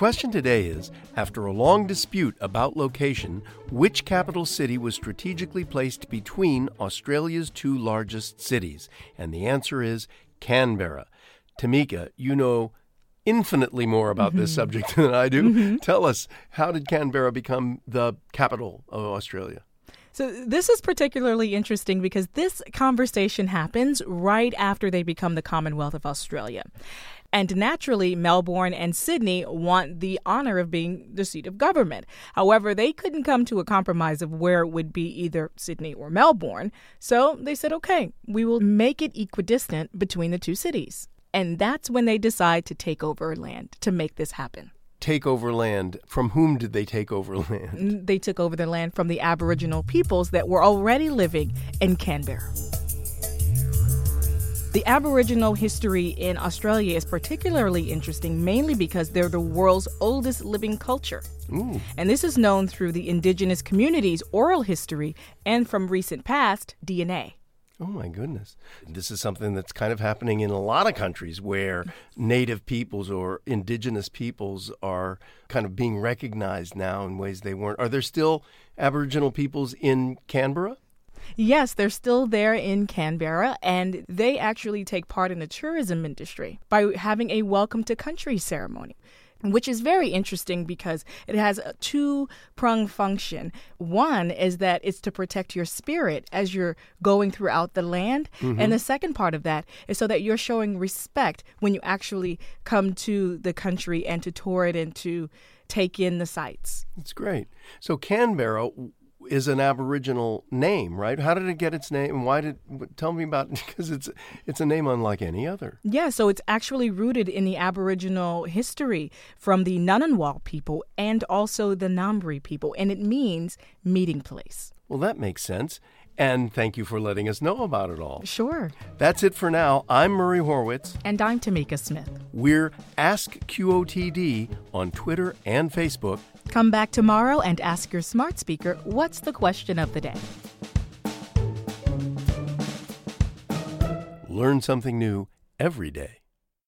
question today is After a long dispute about location, which capital city was strategically placed between Australia's two largest cities? And the answer is Canberra. Tamika, you know infinitely more about mm-hmm. this subject than I do. Mm-hmm. Tell us, how did Canberra become the capital of Australia? So, this is particularly interesting because this conversation happens right after they become the Commonwealth of Australia. And naturally, Melbourne and Sydney want the honor of being the seat of government. However, they couldn't come to a compromise of where it would be either Sydney or Melbourne. So they said, okay, we will make it equidistant between the two cities. And that's when they decide to take over land to make this happen. Take over land. From whom did they take over land? They took over the land from the Aboriginal peoples that were already living in Canberra. The Aboriginal history in Australia is particularly interesting mainly because they're the world's oldest living culture. Ooh. And this is known through the indigenous community's oral history and from recent past, DNA. Oh my goodness. This is something that's kind of happening in a lot of countries where native peoples or indigenous peoples are kind of being recognized now in ways they weren't. Are there still Aboriginal peoples in Canberra? Yes, they're still there in Canberra, and they actually take part in the tourism industry by having a welcome to country ceremony which is very interesting because it has a two prong function. One is that it's to protect your spirit as you're going throughout the land. Mm-hmm. And the second part of that is so that you're showing respect when you actually come to the country and to tour it and to take in the sights. That's great. So, Canberra, is an Aboriginal name, right? How did it get its name? And why did tell me about because it's it's a name unlike any other. Yeah, so it's actually rooted in the Aboriginal history from the Ngunnawal people and also the Ngambri people, and it means meeting place. Well, that makes sense. And thank you for letting us know about it all. Sure. That's it for now. I'm Murray Horwitz. And I'm Tamika Smith. We're Ask QOTD on Twitter and Facebook. Come back tomorrow and ask your smart speaker what's the question of the day. Learn something new every day.